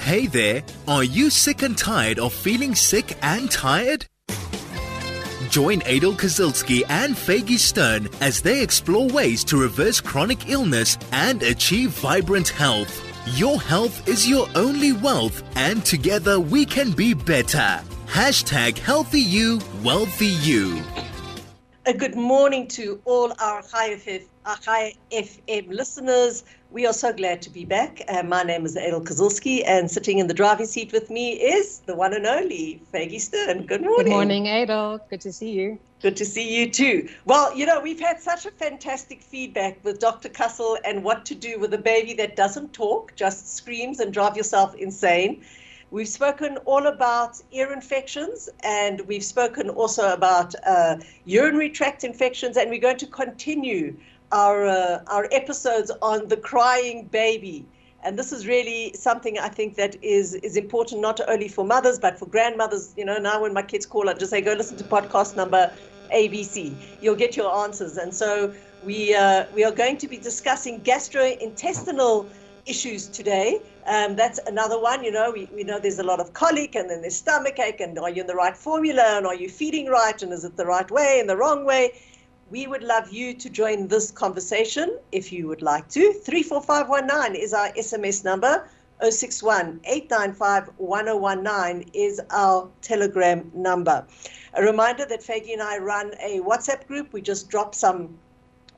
Hey there, are you sick and tired of feeling sick and tired? Join Adel Kazilski and Faggy Stern as they explore ways to reverse chronic illness and achieve vibrant health. Your health is your only wealth, and together we can be better. Hashtag healthy you, wealthy you. A good morning to all our Chai FM, Chai FM listeners. We are so glad to be back. Uh, my name is Adel Kozulski, and sitting in the driving seat with me is the one and only Faggy Stern. Good morning. Good morning, Adel. Good to see you. Good to see you too. Well, you know, we've had such a fantastic feedback with Dr. Kussel and what to do with a baby that doesn't talk, just screams and drive yourself insane. We've spoken all about ear infections and we've spoken also about uh, urinary tract infections, and we're going to continue our, uh, our episodes on the crying baby. And this is really something I think that is, is important not only for mothers, but for grandmothers. You know, now when my kids call, I just say, go listen to podcast number ABC. You'll get your answers. And so we, uh, we are going to be discussing gastrointestinal issues today. Um, that's another one. You know, we, we know there's a lot of colic and then there's stomach ache and are you in the right formula and are you feeding right and is it the right way and the wrong way? We would love you to join this conversation if you would like to. 34519 is our SMS number. 061 895 1019 is our telegram number. A reminder that Faggy and I run a WhatsApp group. We just drop some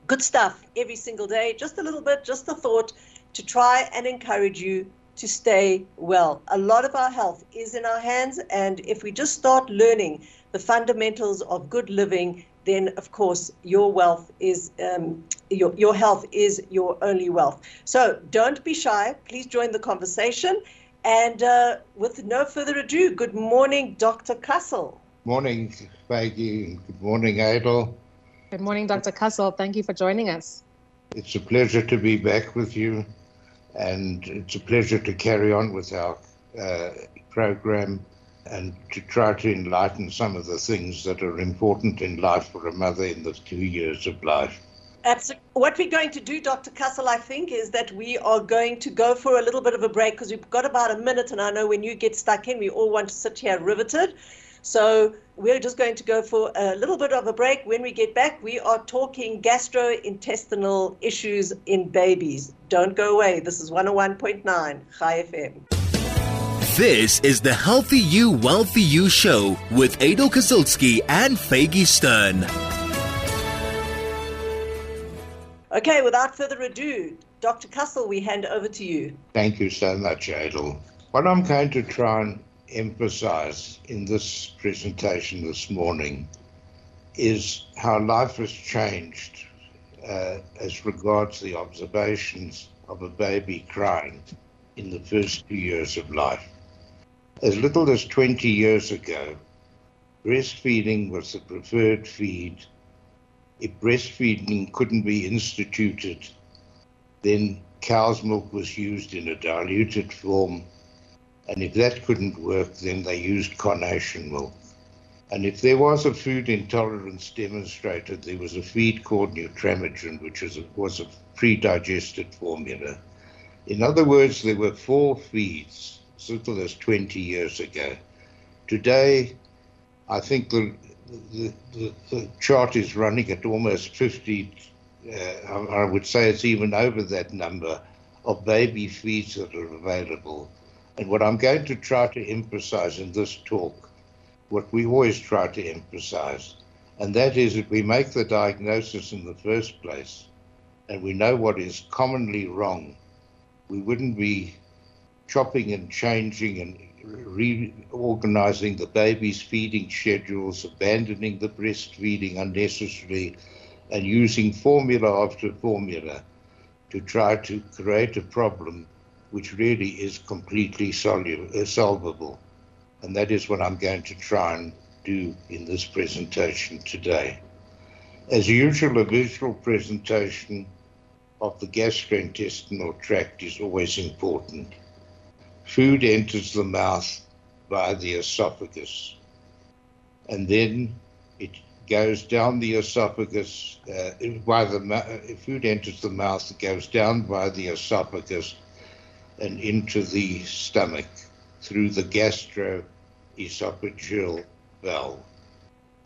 good stuff every single day, just a little bit, just a thought to try and encourage you to stay well. A lot of our health is in our hands, and if we just start learning the fundamentals of good living, then of course your wealth is um, your your health is your only wealth. So don't be shy. Please join the conversation. And uh, with no further ado, good morning, Dr. Kussel. Morning, Maggie. Good morning, Adel. Good morning, Dr. Kussel. Thank you for joining us. It's a pleasure to be back with you and it's a pleasure to carry on with our uh, program and to try to enlighten some of the things that are important in life for a mother in the two years of life. Absolutely. What we're going to do, Dr. Kussel, I think, is that we are going to go for a little bit of a break because we've got about a minute, and I know when you get stuck in, we all want to sit here riveted. So we're just going to go for a little bit of a break. When we get back, we are talking gastrointestinal issues in babies. Don't go away. This is 101.9 Chai FM. This is the Healthy You, Wealthy You show with Adel Kazilski and Faggy Stern. Okay, without further ado, Dr. Kussel, we hand over to you. Thank you so much, Adel. What I'm going to try and emphasize in this presentation this morning is how life has changed uh, as regards the observations of a baby crying in the first two years of life. As little as 20 years ago, breastfeeding was the preferred feed. If breastfeeding couldn't be instituted, then cow's milk was used in a diluted form and if that couldn't work, then they used carnation milk. And if there was a food intolerance demonstrated, there was a feed called Nutramigen, which was a, was a pre-digested formula. In other words, there were four feeds, as little as 20 years ago. Today, I think the, the, the, the chart is running at almost 50, uh, I would say it's even over that number, of baby feeds that are available. And what I'm going to try to emphasize in this talk, what we always try to emphasize, and that is that we make the diagnosis in the first place and we know what is commonly wrong, we wouldn't be chopping and changing and reorganizing the baby's feeding schedules, abandoning the breastfeeding unnecessarily, and using formula after formula to try to create a problem which really is completely uh, solvable. And that is what I'm going to try and do in this presentation today. As usual, a visual presentation of the gastrointestinal tract is always important. Food enters the mouth via the esophagus, and then it goes down the esophagus. Uh, the food enters the mouth, it goes down by the esophagus and into the stomach through the gastroesophageal valve.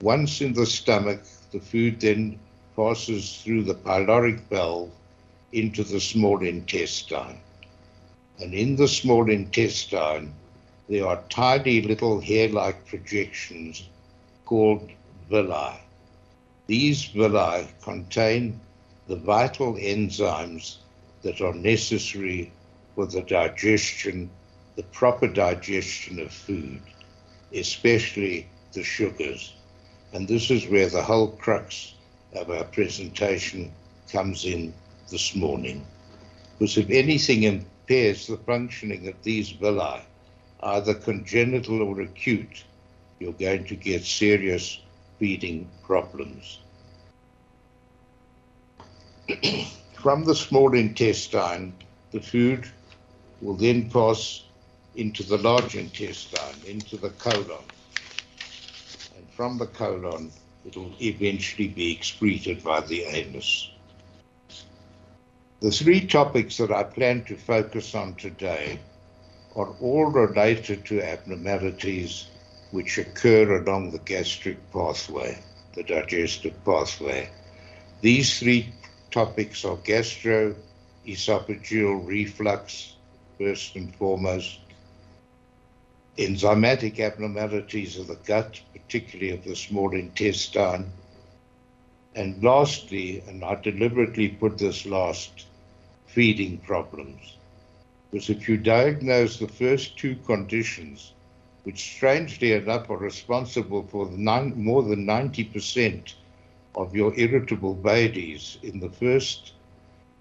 Once in the stomach, the food then passes through the pyloric valve into the small intestine. And in the small intestine, there are tiny little hair like projections called villi. These villi contain the vital enzymes that are necessary for the digestion, the proper digestion of food, especially the sugars. And this is where the whole crux of our presentation comes in this morning. Because if anything impairs the functioning of these villi, either congenital or acute, you're going to get serious feeding problems. From the small intestine, the food will then pass into the large intestine, into the colon. And from the colon, it will eventually be excreted by the anus. The three topics that I plan to focus on today are all related to abnormalities which occur along the gastric pathway, the digestive pathway. These three topics are gastroesophageal reflux, first and foremost, enzymatic abnormalities of the gut, particularly of the small intestine, and lastly, and I deliberately put this last, feeding problems. Because if you diagnose the first two conditions, which strangely enough are responsible for nine, more than 90% of your irritable babies in the first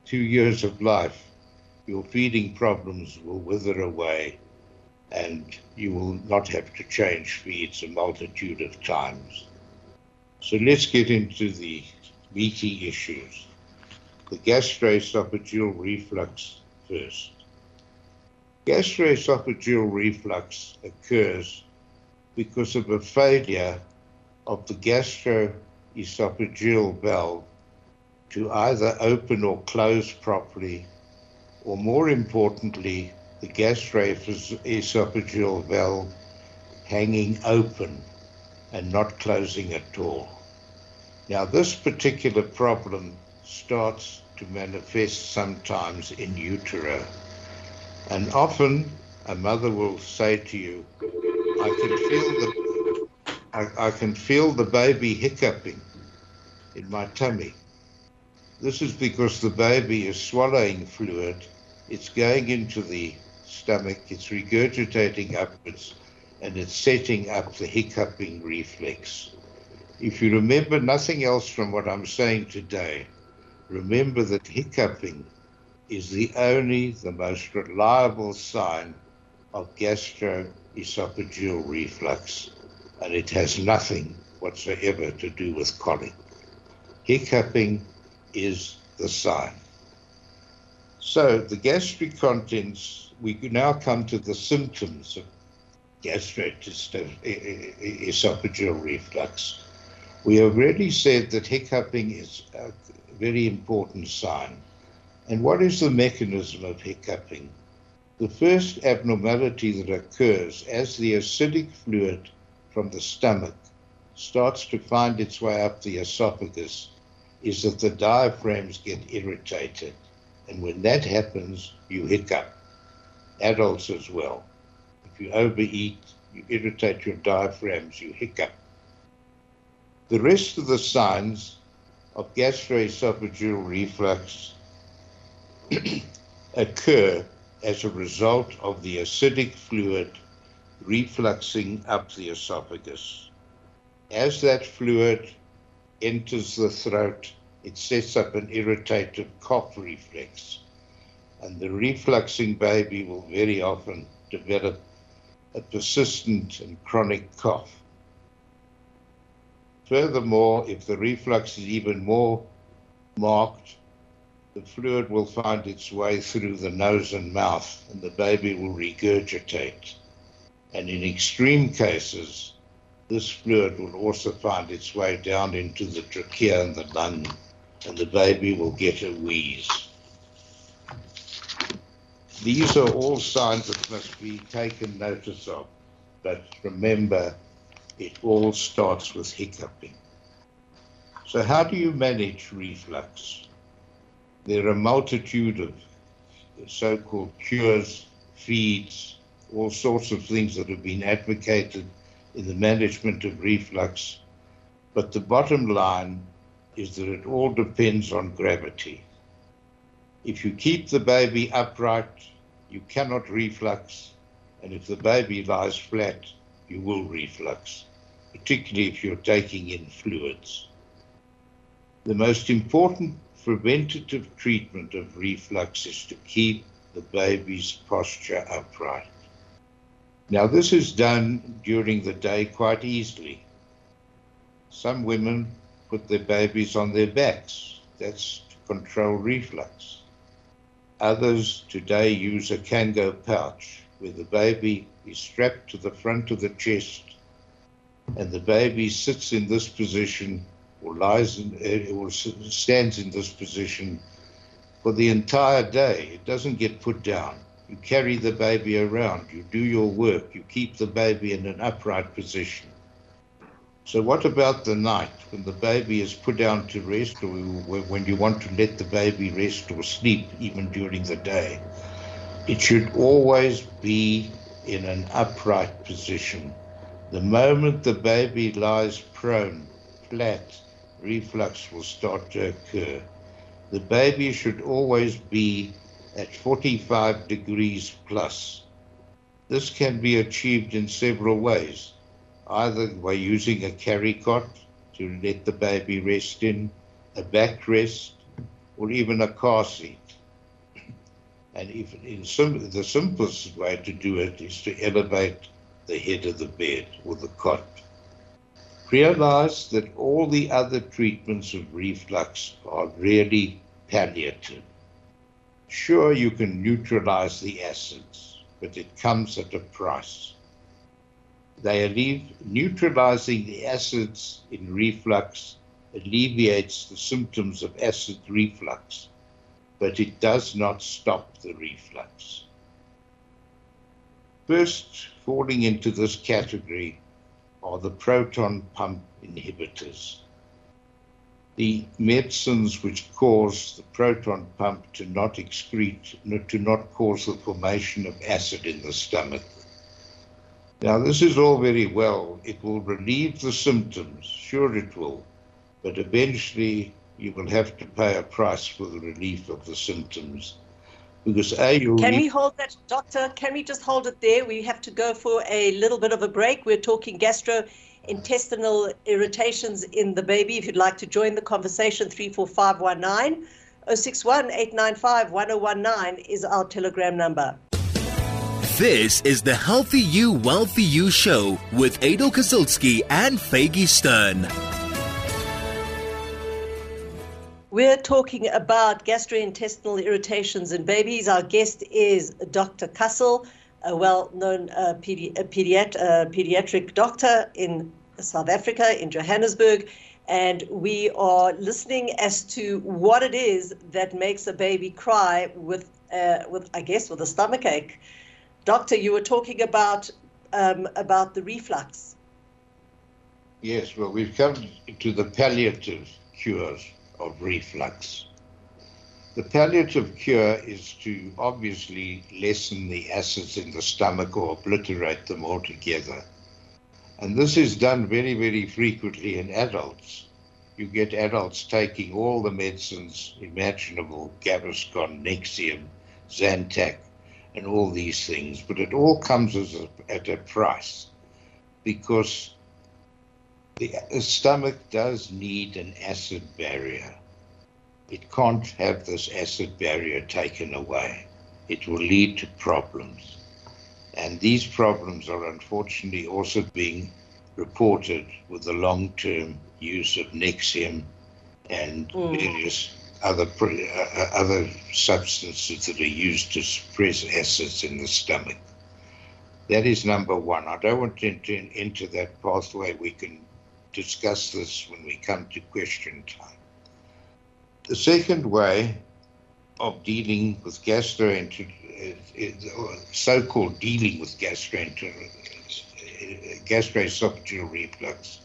two years of life, your feeding problems will wither away and you will not have to change feeds a multitude of times. So let's get into the meaty issues. The gastroesophageal reflux first. Gastroesophageal reflux occurs because of a failure of the gastroesophageal valve to either open or close properly, or more importantly, the gastroesophageal valve hanging open and not closing at all. Now, this particular problem starts to manifest sometimes in utero. And often a mother will say to you, I can feel the I, I can feel the baby hiccuping in my tummy. This is because the baby is swallowing fluid, it's going into the stomach, it's regurgitating upwards, and it's setting up the hiccuping reflex. If you remember nothing else from what I'm saying today, remember that hiccuping is the only, the most reliable sign of gastroesophageal reflux, and it has nothing whatsoever to do with colic. Hiccuping is the sign. So the gastric contents we now come to the symptoms of gastroesophageal reflux. We have already said that hiccuping is a very important sign. And what is the mechanism of hiccuping? The first abnormality that occurs as the acidic fluid from the stomach starts to find its way up the esophagus is that the diaphragms get irritated. And when that happens, you hiccup adults as well. If you overeat, you irritate your diaphragms, you hiccup. The rest of the signs of gastroesophageal reflux occur as a result of the acidic fluid refluxing up the esophagus. As that fluid enters the throat, it sets up an irritative cough reflex and the refluxing baby will very often develop a persistent and chronic cough. Furthermore, if the reflux is even more marked, the fluid will find its way through the nose and mouth, and the baby will regurgitate. And in extreme cases, this fluid will also find its way down into the trachea and the lung, and the baby will get a wheeze. these are all signs that must be taken notice of. But remember, it all starts with hiccuping. So, how do you manage reflux? There are a multitude of so called cures, feeds, all sorts of things that have been advocated in the management of reflux. But the bottom line is that it all depends on gravity. If you keep the baby upright, you cannot reflux, and if the baby lies flat, you will reflux, particularly if you're taking in fluids. The most important preventative treatment of reflux is to keep the baby's posture upright. Now, this is done during the day quite easily. Some women put their babies on their backs. That's to control reflux. Others today use a Kango pouch where the baby is strapped to the front of the chest and the baby sits in this position or lies in, uh, or stands in this position for the entire day. It doesn't get put down. You carry the baby around, you do your work, you keep the baby in an upright position. So, what about the night when the baby is put down to rest, or when you want to let the baby rest or sleep, even during the day? It should always be in an upright position. The moment the baby lies prone, flat, reflux will start to occur. The baby should always be at 45 degrees plus. This can be achieved in several ways, either by using a carry cot to let the baby rest in, a backrest, or even a car seat. And if in some, the simplest way to do it is to elevate the head of the bed or the cot. Realize that all the other treatments of reflux are really palliative. Sure, you can neutralize the acids, but it comes at a price. They neutralizing the acids in reflux alleviates the symptoms of acid reflux, but it does not stop the reflux. First, falling into this category are the proton pump inhibitors. The medicines which cause the proton pump to not excrete, to not cause the formation of acid in the stomach. Now, this is all very well. It will relieve the symptoms, sure it will, but eventually you will have to pay a price for the relief of the symptoms. Because A, you Can we hold that, doctor? Can we just hold it there? We have to go for a little bit of a break. We're talking gastrointestinal irritations in the baby. If you'd like to join the conversation, 34519 061 895 1019 is our telegram number. This is the Healthy You, Wealthy You show with Adel Kazilski and Faggy Stern. We're talking about gastrointestinal irritations in babies. Our guest is Dr. Kussel, a well known uh, pedi- a pediat- uh, pediatric doctor in South Africa, in Johannesburg. And we are listening as to what it is that makes a baby cry with, uh, with I guess, with a stomach ache. Doctor, you were talking about um, about the reflux. Yes, well, we've come to the palliative cures of reflux. The palliative cure is to obviously lessen the acids in the stomach or obliterate them altogether. And this is done very, very frequently in adults. You get adults taking all the medicines imaginable Gaviscon, Nexium, Zantac, and all these things, but it all comes as a, at a price because the stomach does need an acid barrier. It can't have this acid barrier taken away. It will lead to problems. And these problems are unfortunately also being reported with the long term use of Nexium and mm. various other, uh, other substances that are used to suppress acids in the stomach. That is number one. I don't want to enter into that pathway. We can discuss this when we come to question time. The second way of dealing with gastrointestinal so-called dealing with gastroenteritis, gastroesophageal reflux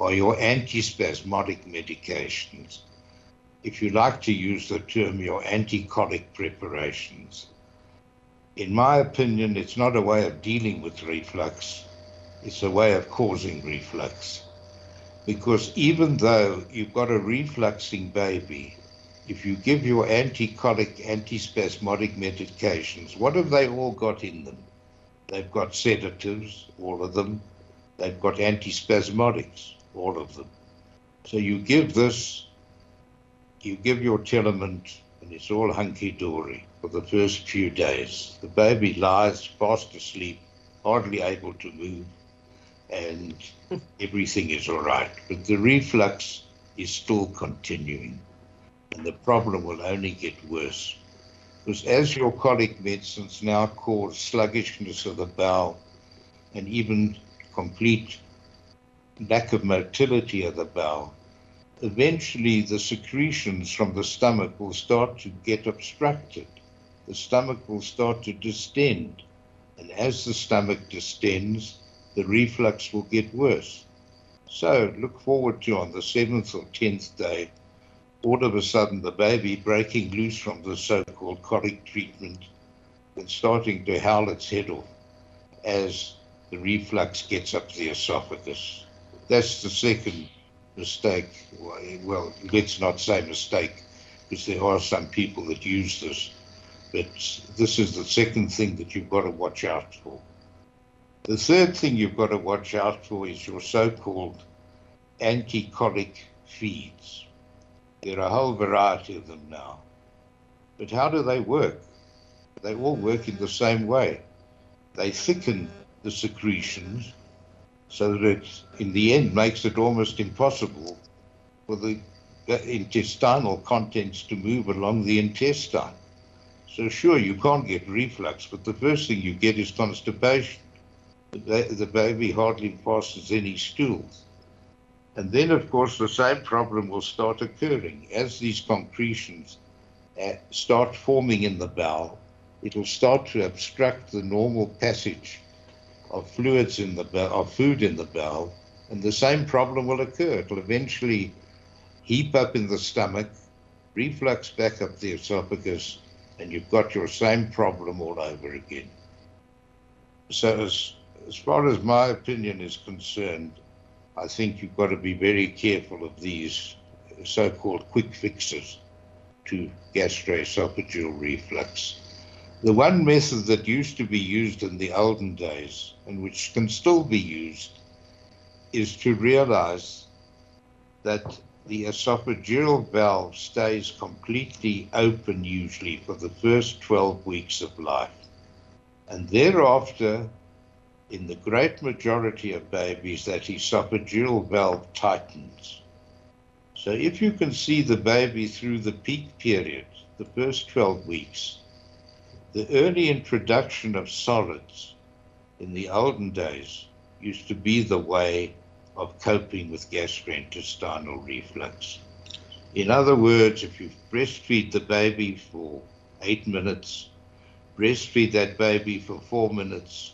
are your antispasmodic medications. If you like to use the term, your anticolic preparations. In my opinion, it's not a way of dealing with reflux, it's a way of causing reflux. Because even though you've got a refluxing baby, if you give your anticolic, antispasmodic medications, what have they all got in them? They've got sedatives, all of them. They've got antispasmodics, all of them. So you give this, you give your Telament, and it's all hunky dory for the first few days. The baby lies fast asleep, hardly able to move, and everything is all right. But the reflux is still continuing, and the problem will only get worse. Because as your colic medicines now cause sluggishness of the bowel and even complete lack of motility of the bowel, eventually the secretions from the stomach will start to get obstructed. The stomach will start to distend. And as the stomach distends, the reflux will get worse. So look forward to on the seventh or tenth day, all of a sudden the baby breaking loose from the so-called colic treatment and starting to howl its head off as the reflux gets up the esophagus. That's the second mistake. Well, let's not say mistake, because there are some people that use this. But this is the second thing that you've got to watch out for. The third thing you've got to watch out for is your so-called anti-colic feeds. There are a whole variety of them now. But how do they work? They all work in the same way. They thicken the secretions so that it, in the end, makes it almost impossible for the intestinal contents to move along the intestine. So, sure, you can't get reflux, but the first thing you get is constipation the baby hardly passes any stools. And then, of course, the same problem will start occurring. As these concretions uh, start forming in the bowel, it will start to obstruct the normal passage of fluids in the bowel, of food in the bowel, and the same problem will occur. It will eventually heap up in the stomach, reflux back up the esophagus, and you've got your same problem all over again. So, as as far as my opinion is concerned, I think you've got to be very careful of these so called quick fixes to gastroesophageal reflux. The one method that used to be used in the olden days, and which can still be used, is to realize that the esophageal valve stays completely open usually for the first 12 weeks of life. And thereafter, in the great majority of babies, that esophageal valve tightens. So if you can see the baby through the peak period, the first 12 weeks, the early introduction of solids in the olden days used to be the way of coping with gastrointestinal reflux. In other words, if you breastfeed the baby for eight minutes, breastfeed that baby for four minutes,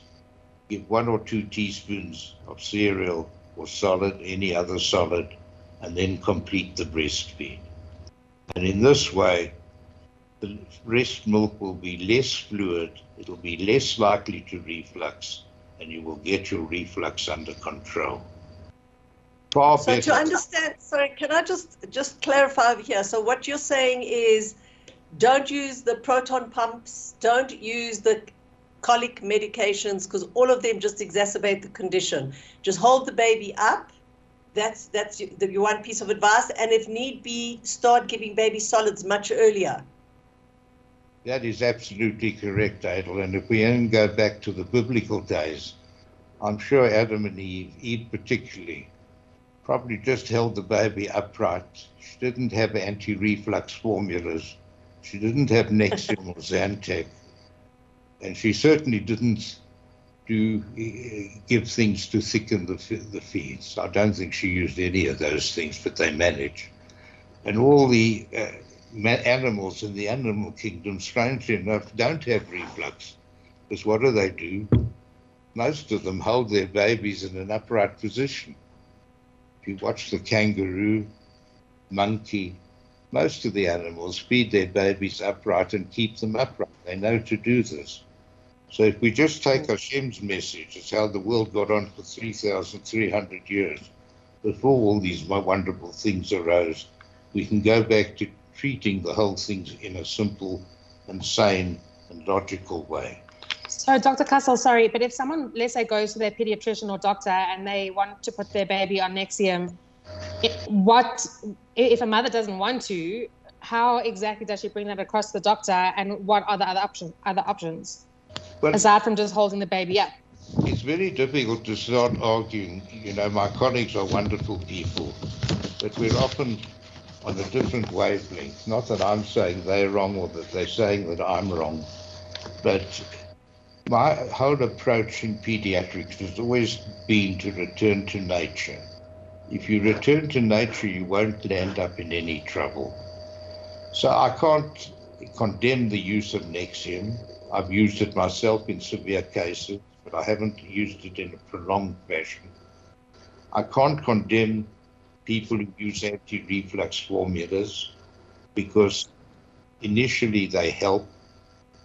give one or two teaspoons of cereal or solid, any other solid, and then complete the breastfeed. And in this way, the breast milk will be less fluid, it'll be less likely to reflux, and you will get your reflux under control. Far so better. to understand, sorry, can I just just clarify over here? So what you're saying is, don't use the proton pumps, don't use the colic medications because all of them just exacerbate the condition. Just hold the baby up. That's that's the one piece of advice. And if need be, start giving baby solids much earlier. That is absolutely correct, Adel. And if we only go back to the biblical days, I'm sure Adam and Eve, Eve particularly, probably just held the baby upright. She didn't have anti-reflux formulas. She didn't have Nexium or Zantac and she certainly didn't do give things to thicken the the feeds. I don't think she used any of those things, but they managed. And all the uh, animals in the animal kingdom, strangely enough, don't have reflux. Because what do they do? Most of them hold their babies in an upright position. If you watch the kangaroo, monkey, most of the animals feed their babies upright and keep them upright. They know to do this. So if we just take Hashem's message, it's how the world got on for 3,300 years, before all these wonderful things arose, we can go back to treating the whole thing in a simple and sane and logical way. So, Dr. Kussel, sorry, but if someone, let's say, goes to their pediatrician or doctor and they want to put their baby on Nexium, what if a mother doesn't want to? How exactly does she bring that across to the doctor, and what are the other options? Other options well, aside from just holding the baby up? It's very difficult to start arguing. You know, my colleagues are wonderful people, but we're often on a different wavelength. Not that I'm saying they're wrong or that they're saying that I'm wrong, but my whole approach in pediatrics has always been to return to nature. If you return to nature, you won't end up in any trouble. So I can't condemn the use of Nexium. I've used it myself in severe cases, but I haven't used it in a prolonged fashion. I can't condemn people who use anti-reflux formulas because initially they help.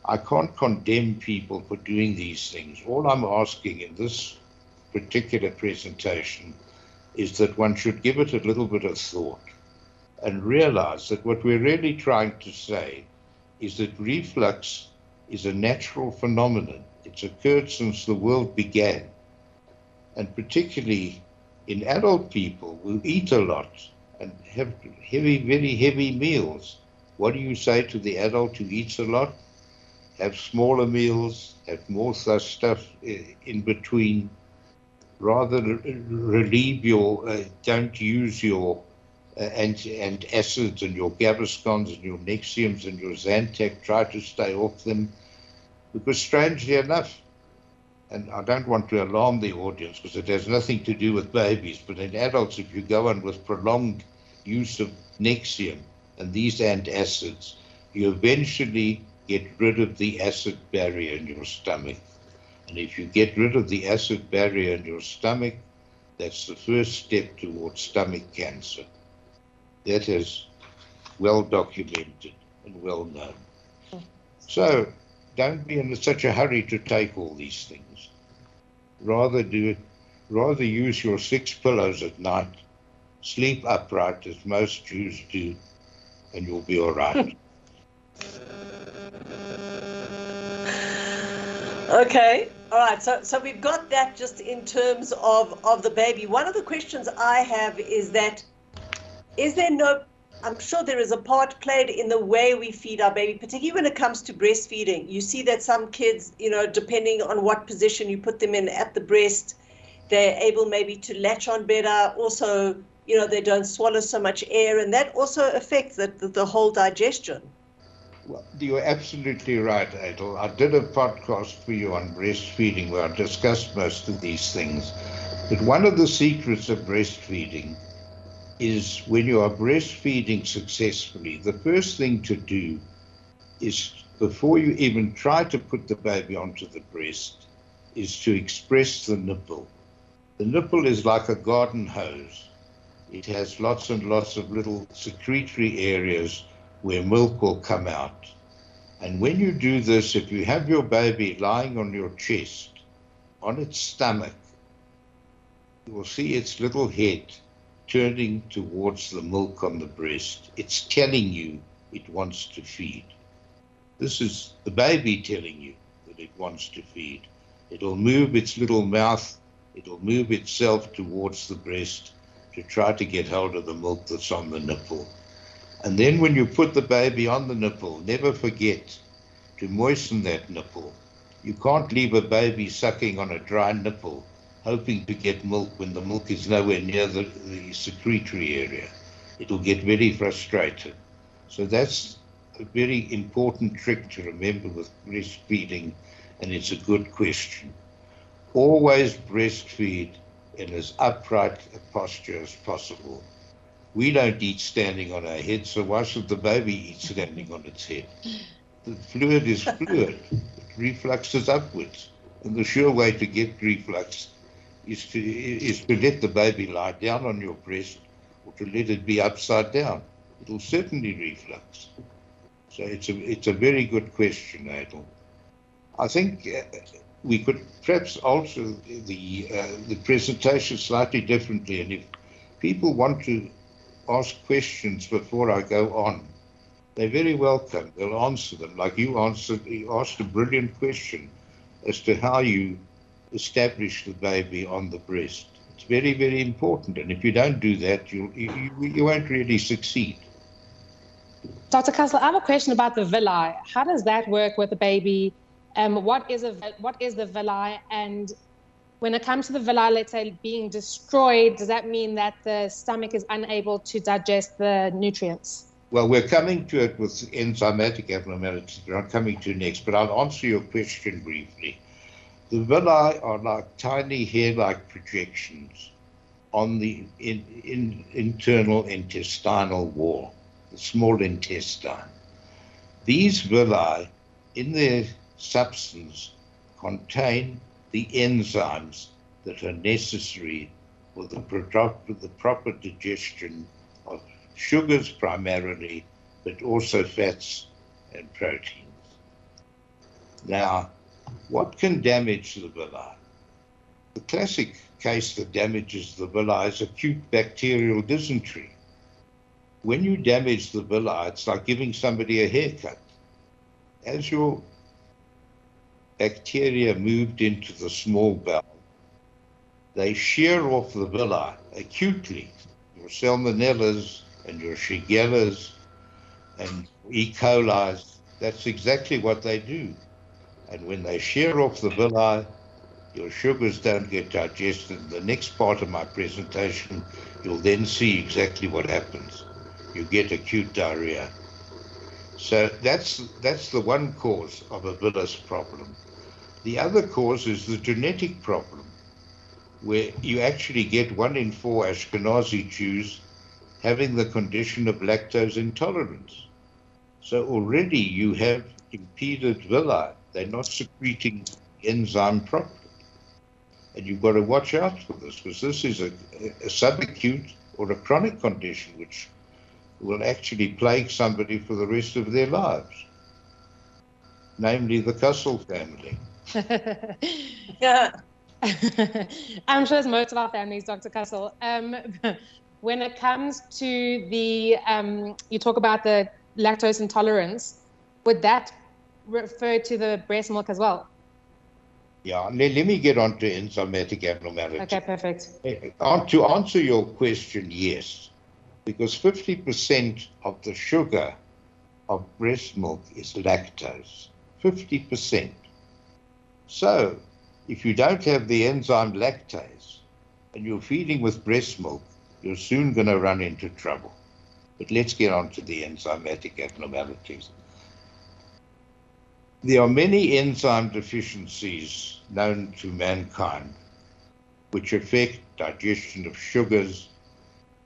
I can't condemn people for doing these things. All I'm asking in this particular presentation is that one should give it a little bit of thought and realize that what we're really trying to say is that reflux is a natural phenomenon. It's occurred since the world began. And particularly in adult people who eat a lot and have heavy, very heavy meals. What do you say to the adult who eats a lot? Have smaller meals, have more such stuff in between. Rather relieve your, uh, don't use your uh, and, antacids and your Gaviscons and your Nexiums and your Zantac. Try to stay off them because strangely enough, and I don't want to alarm the audience because it has nothing to do with babies, but in adults, if you go on with prolonged use of Nexium and these antacids, you eventually get rid of the acid barrier in your stomach. And if you get rid of the acid barrier in your stomach, that's the first step towards stomach cancer. That is well documented and well known. So don't be in such a hurry to take all these things. Rather do rather use your six pillows at night. Sleep upright as most Jews do, and you'll be all right. okay. All right. So so we've got that just in terms of, of the baby. One of the questions I have is that is there no I'm sure there is a part played in the way we feed our baby, particularly when it comes to breastfeeding. You see that some kids, you know, depending on what position you put them in at the breast, they're able maybe to latch on better. Also, you know, they don't swallow so much air, and that also affects the, the, the whole digestion. Well, you're absolutely right, Adel. I did a podcast for you on breastfeeding where I discussed most of these things. But one of the secrets of breastfeeding is when you are breastfeeding successfully, the first thing to do is before you even try to put the baby onto the breast, is to express the nipple. The nipple is like a garden hose. It has lots and lots of little secretory areas where milk will come out. And when you do this, if you have your baby lying on your chest, on its stomach, you will see its little head turning towards the milk on the breast. It's telling you it wants to feed. This is the baby telling you that it wants to feed. It'll move its little mouth, it'll move itself towards the breast to try to get hold of the milk that's on the nipple. And then when you put the baby on the nipple, never forget to moisten that nipple. You can't leave a baby sucking on a dry nipple hoping to get milk when the milk is nowhere near the, the secretory area. It'll get very frustrated. So that's a very important trick to remember with breastfeeding, and it's a good question. Always breastfeed in as upright a posture as possible. We don't eat standing on our head, so why should the baby eat standing on its head? The fluid is fluid. It refluxes upwards. And the sure way to get reflux is to is to let the baby lie down on your breast or to let it be upside down. It'll certainly reflux. So it's a it's a very good question, Adel. I think uh, we could perhaps alter the uh, the presentation slightly differently, and if people want to ask questions before I go on, they're very welcome. They'll answer them. Like you answered, you asked a brilliant question as to how you establish the baby on the breast. It's very, very important. And if you don't do that, you you, you won't really succeed. Dr. Kussel, I have a question about the villi. How does that work with the baby? Um, what is a what is the villi? And when it comes to the villi, let's say being destroyed, does that mean that the stomach is unable to digest the nutrients? Well, we're coming to it with enzymatic abnormalities. We're not coming to next, but I'll answer your question briefly. The villi are like tiny hair-like projections on the in, in, internal intestinal wall, the small intestine. These villi, in their substance, contain the enzymes that are necessary for the, the proper digestion of sugars primarily, but also fats and proteins. Now, what can damage the villi? The classic case that damages the villi is acute bacterial dysentery. When you damage the villi, it's like giving somebody a haircut. As your bacteria moved into the small bowel, they shear off the villi acutely. Your salmonellas and your shigellas and E. coli's, that's exactly what they do. And when they shear off the villi, your sugars don't get digested. The next part of my presentation, you'll then see exactly what happens. You get acute diarrhea. So that's that's the one cause of a villus problem. The other cause is the genetic problem, where you actually get one in four Ashkenazi Jews having the condition of lactose intolerance. So already you have impeded villi they're not secreting enzyme properly. And you've got to watch out for this because this is a, a subacute or a chronic condition which will actually plague somebody for the rest of their lives, namely the Kussel family. yeah. I'm sure it's most of our families, Dr. Kussel. Um, when it comes to the, um, you talk about the lactose intolerance, would that refer to the breast milk as well? Yeah, let, let me get on to enzymatic abnormality. Okay, perfect. To answer your question, yes, because 50% of the sugar of breast milk is lactose. 50%. So, if you don't have the enzyme lactase and you're feeding with breast milk, you're soon going to run into trouble. But let's get on to the enzymatic abnormalities. There are many enzyme deficiencies known to mankind which affect digestion of sugars,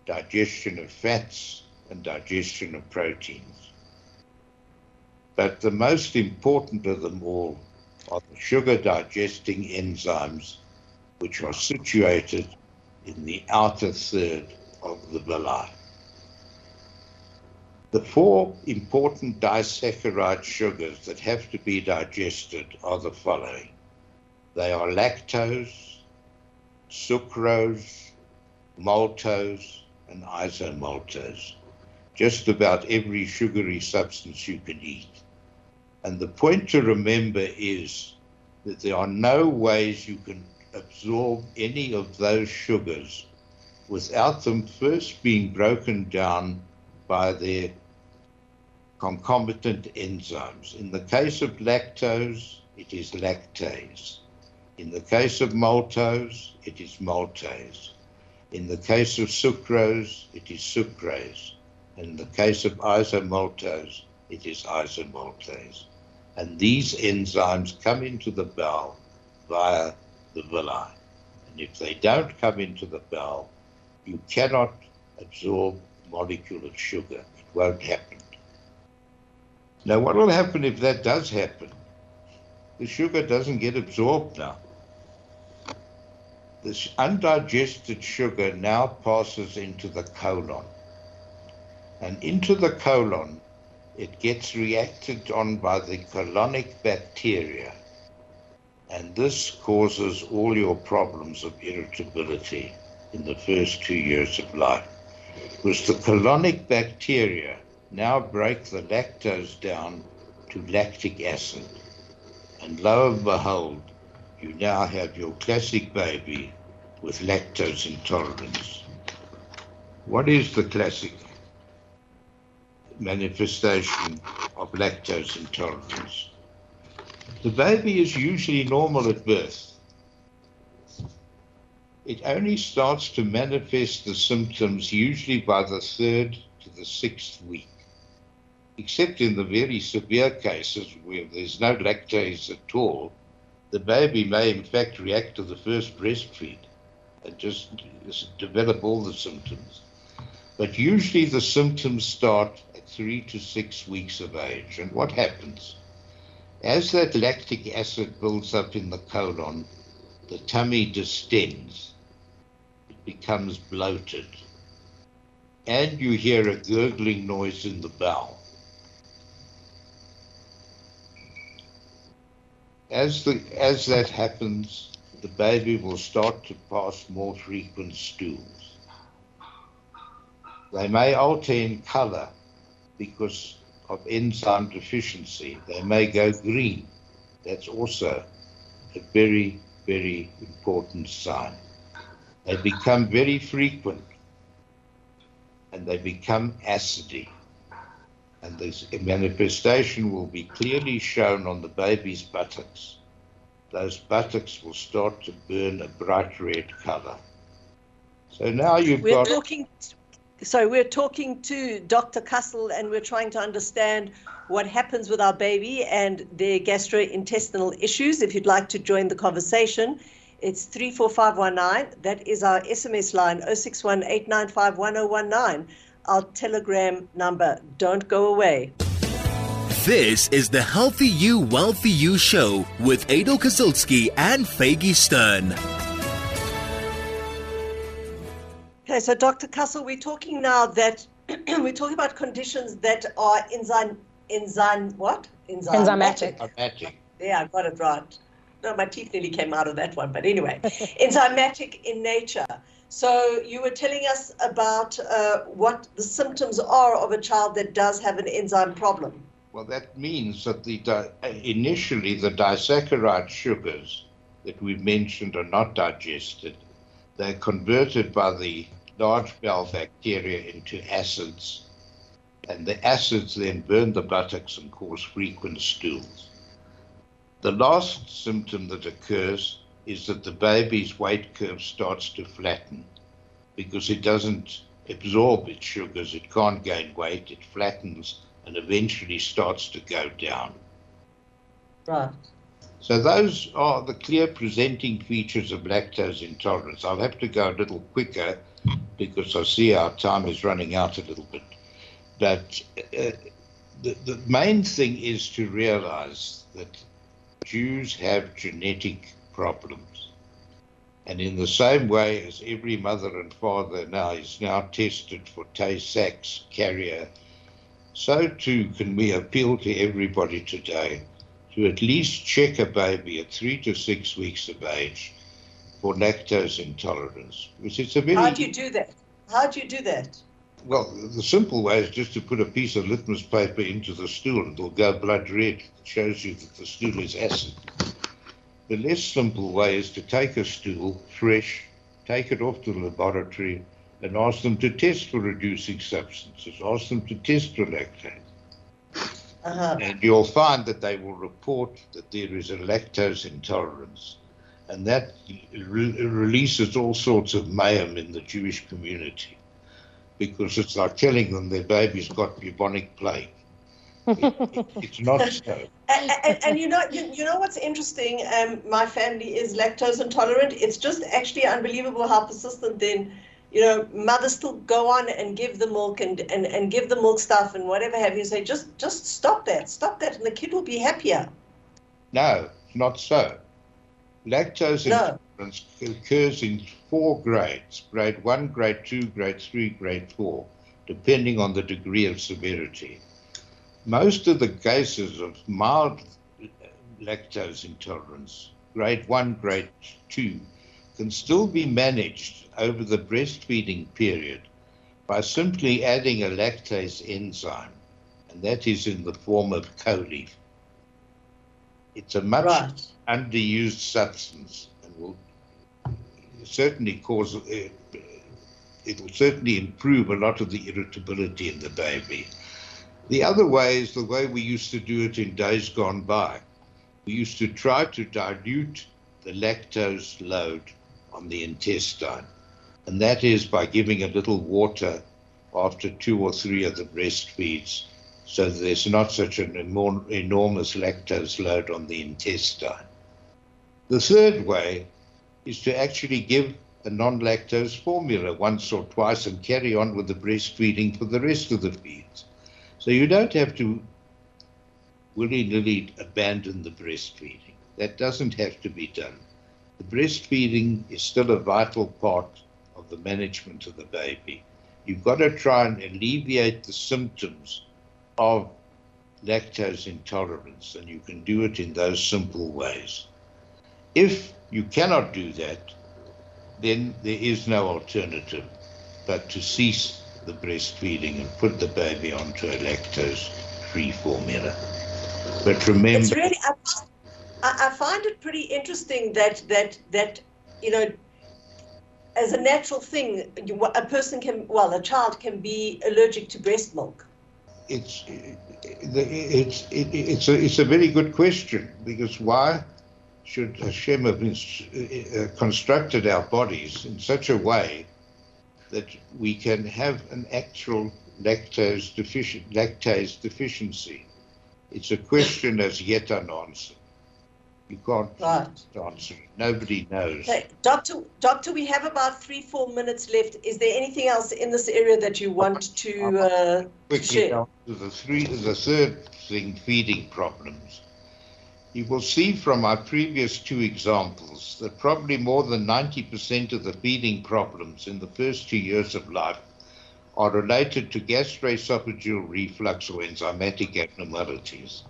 digestion of fats, and digestion of proteins. But the most important of them all are the sugar digesting enzymes, which are situated in the outer third of the villi. The four important disaccharide sugars that have to be digested are the following. They are lactose, sucrose, maltose, and isomaltose. Just about every sugary substance you can eat. And the point to remember is that there are no ways you can absorb any of those sugars without them first being broken down by their concomitant enzymes. In the case of lactose, it is lactase. In the case of maltose, it is maltase. In the case of sucrose, it is sucrase. In the case of isomaltose, it is isomaltase. And these enzymes come into the bowel via the villi. And if they don't come into the bowel, you cannot absorb a molecule of sugar. It won't happen. Now, what will happen if that does happen? The sugar doesn't get absorbed now. This undigested sugar now passes into the colon. And into the colon, it gets reacted on by the colonic bacteria. And this causes all your problems of irritability in the first two years of life. Because the colonic bacteria now break the lactose down to lactic acid. And lo and behold, you now have your classic baby with lactose intolerance. What is the classic manifestation of lactose intolerance? The baby is usually normal at birth. It only starts to manifest the symptoms usually by the third to the sixth week except in the very severe cases where there's no lactase at all, the baby may in fact react to the first breastfeed and just develop all the symptoms. But usually the symptoms start at three to six weeks of age. And what happens? As that lactic acid builds up in the colon, the tummy distends, it becomes bloated, and you hear a gurgling noise in the bowel. As the as that happens, the baby will start to pass more frequent stools. They may alter in color because of enzyme deficiency. They may go green. That's also a very, very important sign. They become very frequent and they become acidy and this manifestation will be clearly shown on the baby's buttocks. Those buttocks will start to burn a bright red color. So now you've we're got. Talking, so we're talking to Dr. Kussel and we're trying to understand what happens with our baby and their gastrointestinal issues. If you'd like to join the conversation, it's 34519. That is our SMS line 061 our telegram number. Don't go away. This is the Healthy You, Wealthy You show with Adel Kazilsky and Fagi Stern. Okay, so Dr. Kussel, we're talking now that we're talking about conditions that are enzyme, enzyme, what? Enzymatic. Enzymatic. Yeah, I got it right. No, my teeth nearly came out of that one, but anyway, enzymatic in nature. So you were telling us about uh, what the symptoms are of a child that does have an enzyme problem. Well, that means that the initially the disaccharide sugars that we've mentioned are not digested. They're converted by the large bowel bacteria into acids, and the acids then burn the buttocks and cause frequent stools. The last symptom that occurs is that the baby's weight curve starts to flatten because it doesn't absorb its sugars, it can't gain weight, it flattens and eventually starts to go down. Right. So those are the clear presenting features of lactose intolerance. I'll have to go a little quicker because I see our time is running out a little bit. But uh, the, the main thing is to realize that Jews have genetic problems. And in the same way as every mother and father now is now tested for Tay Sachs carrier, so too can we appeal to everybody today to at least check a baby at three to six weeks of age for lactose intolerance. Which is a very How do you do that? How do you do that? Well, the simple way is just to put a piece of litmus paper into the stool and it'll go blood red. It shows you that the stool is acid. The less simple way is to take a stool, fresh, take it off to the laboratory, and ask them to test for reducing substances. Ask them to test for lactate. Uh-huh. And you'll find that they will report that there is a lactose intolerance. And that re- releases all sorts of mayhem in the Jewish community because it's like telling them their baby's got bubonic plague. It- it's not so. And, and, and you know, you, you know what's interesting? Um, my family is lactose intolerant. It's just actually unbelievable how persistent then you know, mothers still go on and give the milk and, and, and give the milk stuff and whatever have you. Say, just just stop that, stop that, and the kid will be happier. No, not so. Lactose No. intolerance occurs in four grades grade one, grade two, grade three, grade four, depending on the degree of severity. Most of the cases of mild lactose intolerance, grade one, grade two, can still be managed over the breastfeeding period by simply adding a lactase enzyme, and that is in the form of Colief. It's a much Right. underused substance and will certainly cause uh, it will certainly improve a lot of the irritability in the baby. The other way is the way we used to do it in days gone by. We used to try to dilute the lactose load on the intestine, and that is by giving a little water after two or three of the breastfeeds so there's not such an enormous lactose load on the intestine. The third way is to actually give a non lactose formula once or twice and carry on with the breastfeeding for the rest of the feeds. So you don't have to willy nilly abandon the breastfeeding. That doesn't have to be done. The breastfeeding is still a vital part of the management of the baby. You've got to try and alleviate the symptoms of lactose intolerance, and you can do it in those simple ways. If you cannot do that, then there is no alternative but to cease the breastfeeding and put the baby onto a lactose free formula. But remember. It's really I, I find it pretty interesting that that that you know as a natural thing a person can well a child can be allergic to breast milk. it's it's it's a it's a very good question because why should Hashem have uh, constructed our bodies in such a way that we can have an actual lactose deficient lactase deficiency? It's a question that's yet unanswered. You can't Right. answer it. Nobody knows. Okay, doctor, doctor, we have about three four minutes left. Is there anything else in this area that you want to uh, to share? the three, the third thing, feeding problems. You will see from our previous two examples that probably more than 90% of the feeding problems in the first two years of life are related to gastroesophageal reflux or enzymatic abnormalities.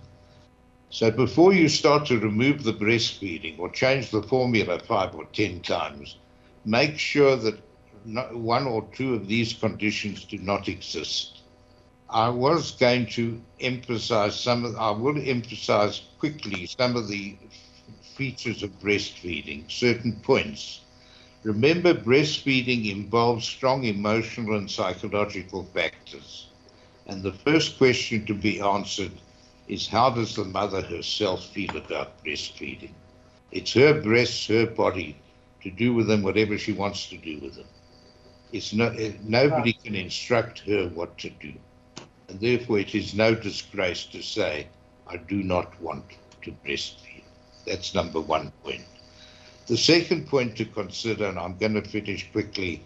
So before you start to remove the breastfeeding or change the formula five or ten times, make sure that one or two of these conditions do not exist. I was going to emphasize some of, I will emphasize quickly some of the features of breastfeeding, certain points. Remember, breastfeeding involves strong emotional and psychological factors. And the first question to be answered is how does the mother herself feel about breastfeeding? It's her breasts, her body, to do with them whatever she wants to do with them. It's no, eh, nobody can instruct her what to do. Therefore, it is no disgrace to say, I do not want to breastfeed. That's number one point. The second point to consider, and I'm going to finish quickly,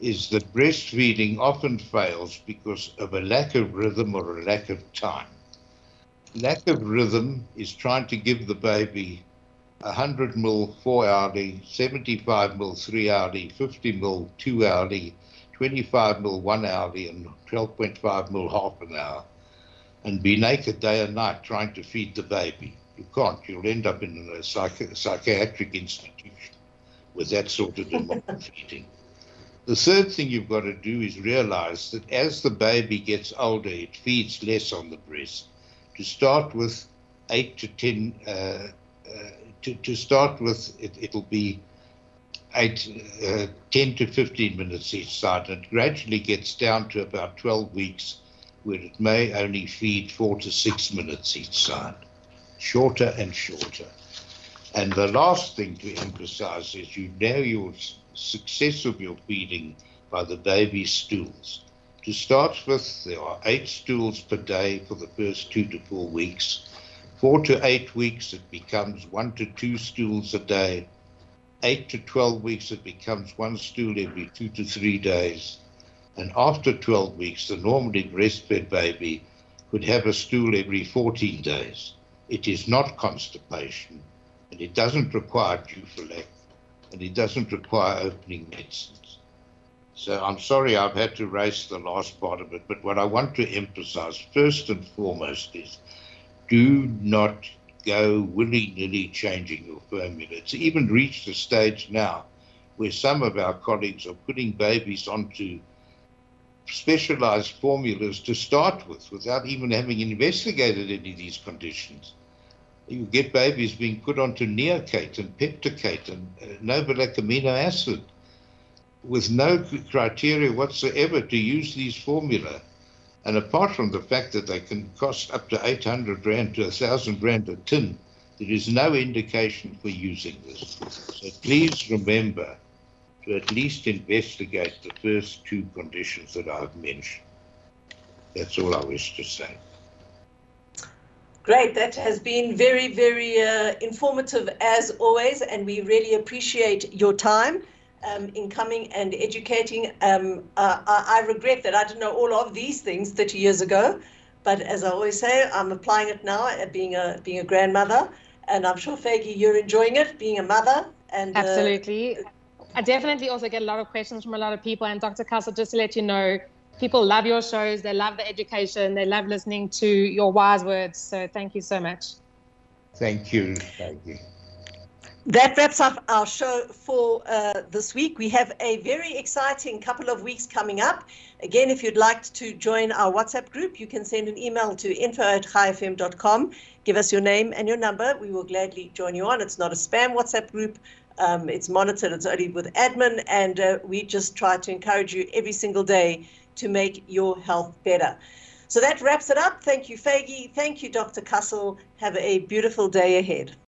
is that breastfeeding often fails because of a lack of rhythm or a lack of time. Lack of rhythm is trying to give the baby 100 mil 4 hourly, 75 mil 3 hourly, 50 mil 2 hourly, 25 mil 1 hourly, and 12.5 mil half an hour, and be naked day and night trying to feed the baby. You can't. You'll end up in a psych- psychiatric institution with that sort of demand feeding. The third thing you've got to do is realize that as the baby gets older, it feeds less on the breast. To start with, eight to ten. Uh, uh, to, to start with, it, it'll be eight, uh, 10 to 15 minutes each side, and it gradually gets down to about 12 weeks, where it may only feed four to six minutes each side, shorter and shorter. And the last thing to emphasize is you know your success of your feeding by the baby stools. To start with, there are eight stools per day for the first two to four weeks. Four to eight weeks, it becomes one to two stools a day. 8 to 12 weeks, it becomes one stool every two to three days. And after 12 weeks, the normally breastfed baby could have a stool every 14 days. It is not constipation, and it doesn't require Duphalac, and it doesn't require opening medicines. So I'm sorry I've had to race the last part of it, but what I want to emphasize first and foremost is do not go willy nilly changing your formula. It's even reached a stage now where some of our colleagues are putting babies onto specialized formulas to start with without even having investigated any of these conditions. You get babies being put onto Neocate and Pepticate and uh, Novalac amino acid with no criteria whatsoever to use these formula. And apart from the fact that they can cost up to 800 Rand to 1,000 Rand a tin, there is no indication for using this. So please remember to at least investigate the first two conditions that I've mentioned. That's all I wish to say. Great. That has been very, very uh, informative as always, and we really appreciate your time um, in coming and educating. Um, uh, I, I, regret that I didn't know all of these things 30 years ago, but as I always say, I'm applying it now, uh, being a being a grandmother, and I'm sure Fagi, you're enjoying it, being a mother. And uh, absolutely, uh, I definitely also get a lot of questions from a lot of people. And Dr. Kussel, just to let you know, people love your shows, they love the education, they love listening to your wise words. So thank you so much. Thank you. Thank you. That wraps up our show for uh, this week. We have a very exciting couple of weeks coming up. Again, if you'd like to join our WhatsApp group, you can send an email to info at chaifm.com. Give us your name and your number. We will gladly join you on. It's not a spam WhatsApp group. Um, it's monitored. It's only with admin, and uh, we just try to encourage you every single day to make your health better. So that wraps it up. Thank you, Fagi. Thank you, Dr. Kussel. Have a beautiful day ahead.